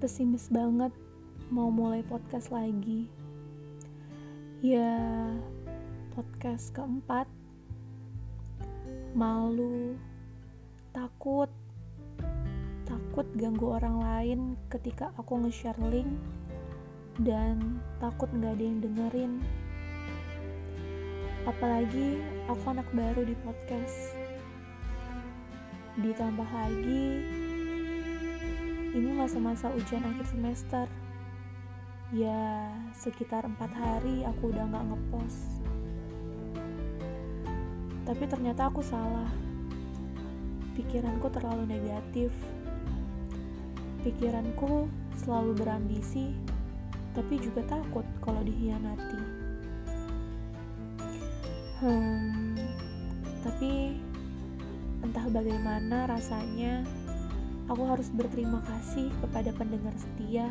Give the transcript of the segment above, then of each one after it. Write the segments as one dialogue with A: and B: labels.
A: pesimis banget mau mulai podcast lagi. Ya, podcast keempat. Malu, takut, takut ganggu orang lain ketika aku nge-share link dan takut nggak ada yang dengerin. Apalagi aku anak baru di podcast. Ditambah lagi, ini masa-masa ujian akhir semester. Ya, sekitar empat hari aku udah gak ngepost. Tapi ternyata aku salah. Pikiranku terlalu negatif. Pikiranku selalu berambisi, tapi juga takut kalau dihianati. Hmm, tapi entah bagaimana rasanya aku harus berterima kasih kepada pendengar setia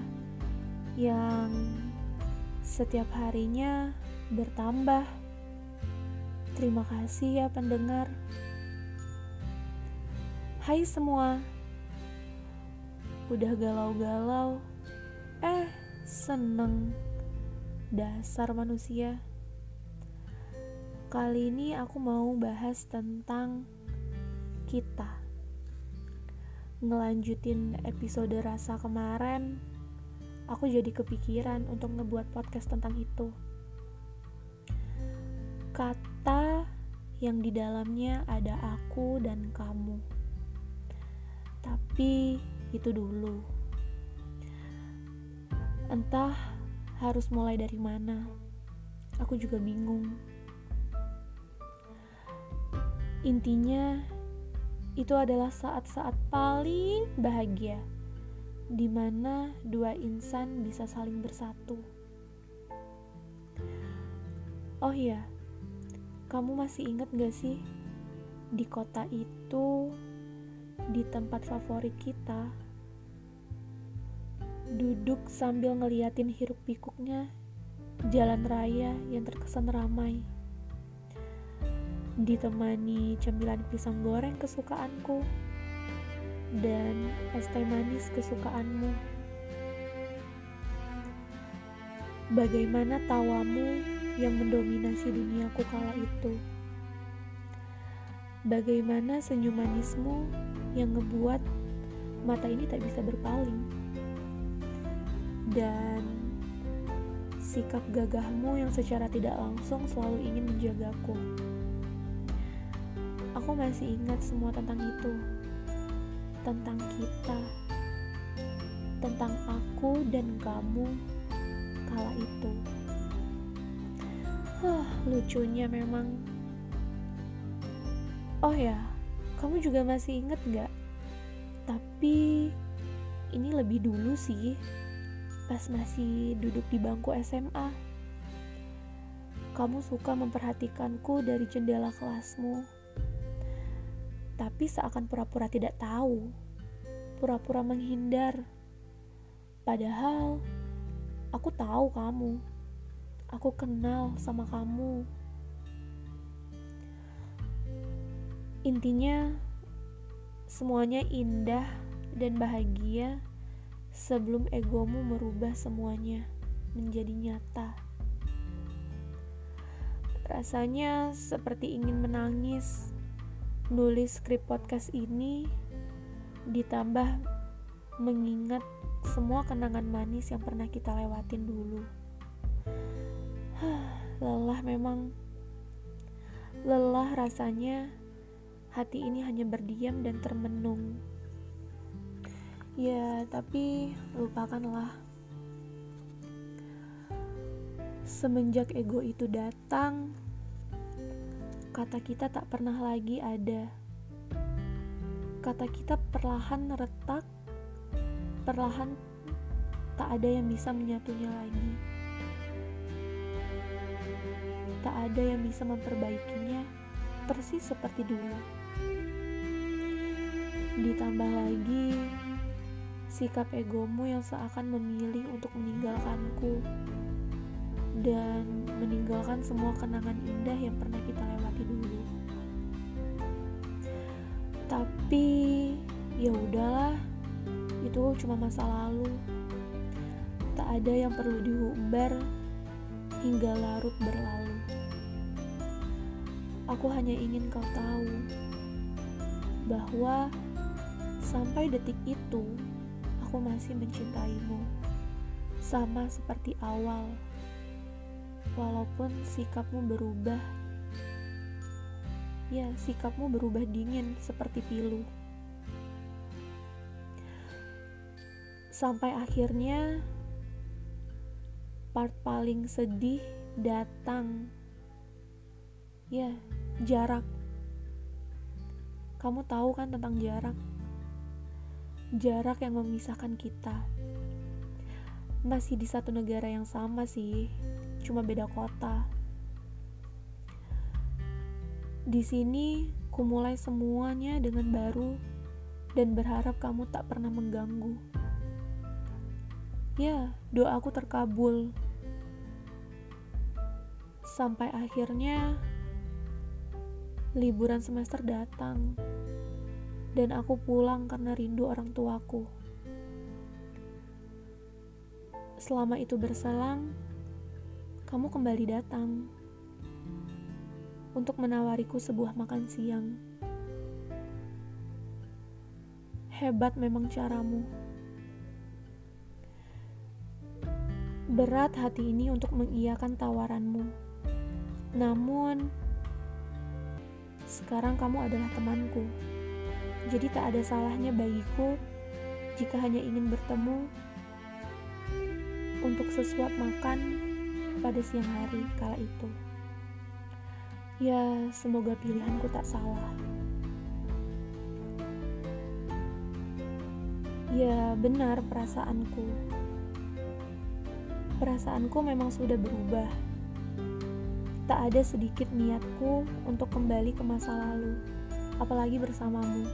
A: yang setiap harinya bertambah. Terima kasih ya pendengar. Hai semua. Udah galau-galau. Eh, seneng. Dasar manusia. Kali ini aku mau bahas tentang kita ngelanjutin episode rasa kemarin, aku jadi kepikiran untuk ngebuat podcast tentang itu. Kata yang di dalamnya ada aku dan kamu. Tapi itu dulu. Entah harus mulai dari mana. Aku juga bingung. Intinya itu adalah saat-saat paling bahagia di mana dua insan bisa saling bersatu. Oh iya, kamu masih ingat gak sih di kota itu, di tempat favorit kita, duduk sambil ngeliatin hiruk pikuknya jalan raya yang terkesan ramai ditemani cemilan pisang goreng kesukaanku dan es teh manis kesukaanmu. Bagaimana tawamu yang mendominasi duniaku kala itu? Bagaimana senyum manismu yang ngebuat mata ini tak bisa berpaling? Dan sikap gagahmu yang secara tidak langsung selalu ingin menjagaku. Aku masih ingat semua tentang itu, tentang kita, tentang aku dan kamu kala itu. Huh, lucunya memang. Oh ya, kamu juga masih inget gak? Tapi ini lebih dulu sih, pas masih duduk di bangku SMA. Kamu suka memperhatikanku dari jendela kelasmu tapi seakan pura-pura tidak tahu, pura-pura menghindar. Padahal aku tahu kamu, aku kenal sama kamu. Intinya, semuanya indah dan bahagia sebelum egomu merubah semuanya menjadi nyata. Rasanya seperti ingin menangis nulis skrip podcast ini ditambah mengingat semua kenangan manis yang pernah kita lewatin dulu. lelah memang. Lelah rasanya hati ini hanya berdiam dan termenung. Ya, tapi lupakanlah. Semenjak ego itu datang, kata kita tak pernah lagi ada. Kata kita perlahan retak, perlahan tak ada yang bisa menyatunya lagi. Tak ada yang bisa memperbaikinya persis seperti dulu. Ditambah lagi sikap egomu yang seakan memilih untuk meninggalkanku dan meninggalkan semua kenangan indah yang pernah kita lewati dulu. Tapi ya udahlah, itu cuma masa lalu. Tak ada yang perlu diumbar hingga larut berlalu. Aku hanya ingin kau tahu bahwa sampai detik itu aku masih mencintaimu, sama seperti awal. Walaupun sikapmu berubah, ya, sikapmu berubah dingin seperti pilu. Sampai akhirnya part paling sedih datang. Ya, jarak. Kamu tahu kan tentang jarak? Jarak yang memisahkan kita. Masih di satu negara yang sama sih, cuma beda kota. Di sini, kumulai semuanya dengan baru dan berharap kamu tak pernah mengganggu. Ya, doaku terkabul. Sampai akhirnya liburan semester datang dan aku pulang karena rindu orang tuaku. Selama itu berselang, kamu kembali datang untuk menawariku sebuah makan siang. Hebat memang caramu. Berat hati ini untuk mengiyakan tawaranmu. Namun, sekarang kamu adalah temanku. Jadi tak ada salahnya bagiku jika hanya ingin bertemu untuk sesuap makan pada siang hari kala itu. Ya, semoga pilihanku tak salah. Ya, benar perasaanku perasaanku memang sudah berubah. Tak ada sedikit niatku untuk kembali ke masa lalu, apalagi bersamamu.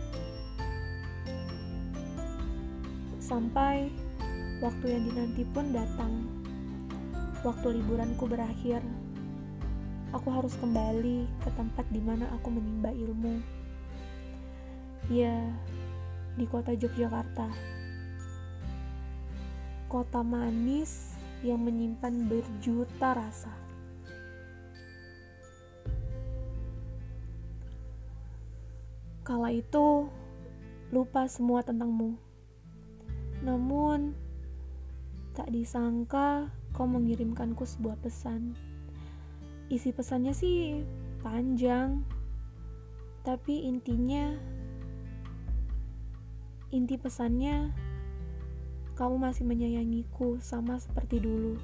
A: Sampai waktu yang dinanti pun datang. Waktu liburanku berakhir, aku harus kembali ke tempat di mana aku menimba ilmu. Ya, di kota Yogyakarta. Kota manis yang menyimpan berjuta rasa. Kala itu, lupa semua tentangmu. Namun, tak disangka kau mengirimkanku sebuah pesan. Isi pesannya sih panjang, tapi intinya, inti pesannya kamu masih menyayangiku sama seperti dulu.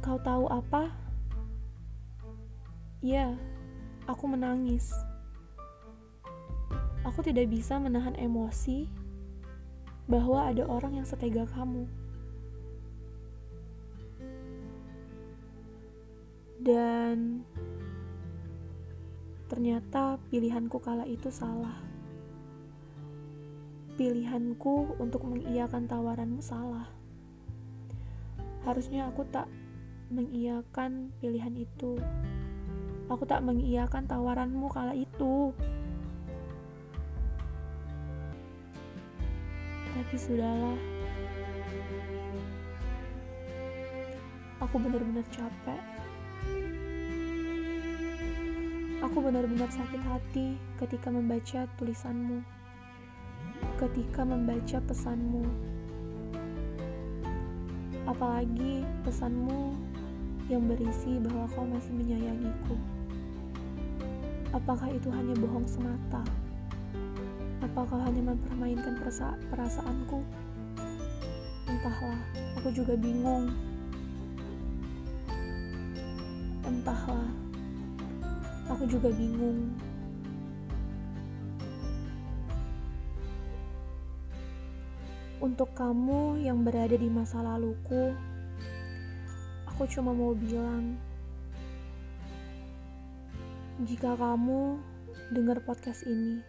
A: Kau tahu apa? Ya, aku menangis. Aku tidak bisa menahan emosi bahwa ada orang yang setega kamu. Dan ternyata pilihanku kala itu salah pilihanku untuk mengiyakan tawaranmu salah. Harusnya aku tak mengiyakan pilihan itu. Aku tak mengiyakan tawaranmu kala itu. Tapi sudahlah. Aku benar-benar capek. Aku benar-benar sakit hati ketika membaca tulisanmu ketika membaca pesanmu. Apalagi pesanmu yang berisi bahwa kau masih menyayangiku. Apakah itu hanya bohong semata? Apakah hanya mempermainkan perasa perasaanku? Entahlah, aku juga bingung. Entahlah, aku juga bingung. Untuk kamu yang berada di masa laluku, aku cuma mau bilang, jika kamu dengar podcast ini,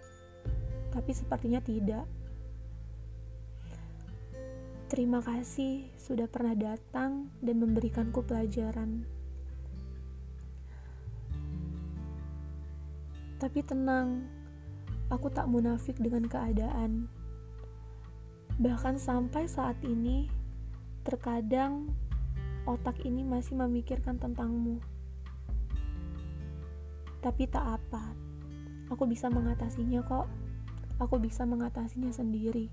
A: tapi sepertinya tidak. Terima kasih sudah pernah datang dan memberikanku pelajaran. Tapi tenang, aku tak munafik dengan keadaan Bahkan sampai saat ini, terkadang otak ini masih memikirkan tentangmu. Tapi tak apa, aku bisa mengatasinya kok. Aku bisa mengatasinya sendiri,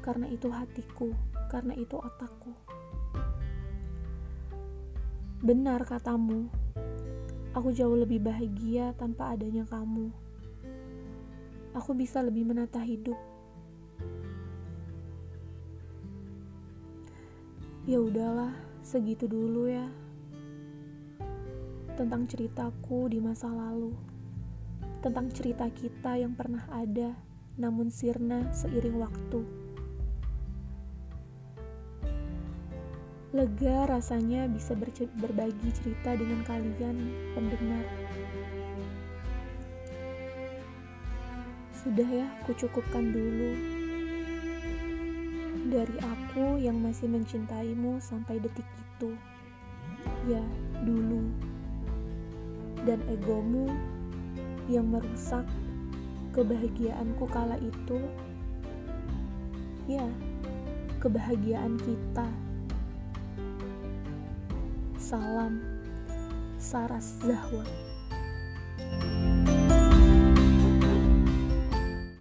A: karena itu hatiku, karena itu otakku. Benar katamu, aku jauh lebih bahagia tanpa adanya kamu. Aku bisa lebih menata hidup Ya udahlah, segitu dulu ya. Tentang ceritaku di masa lalu. Tentang cerita kita yang pernah ada, namun sirna seiring waktu. Lega rasanya bisa berbagi cerita dengan kalian, pendengar. Sudah ya, kucukupkan dulu dari aku yang masih mencintaimu sampai detik itu. Ya, dulu. Dan egomu yang merusak kebahagiaanku kala itu. Ya, kebahagiaan kita. Salam Saras Zahwa.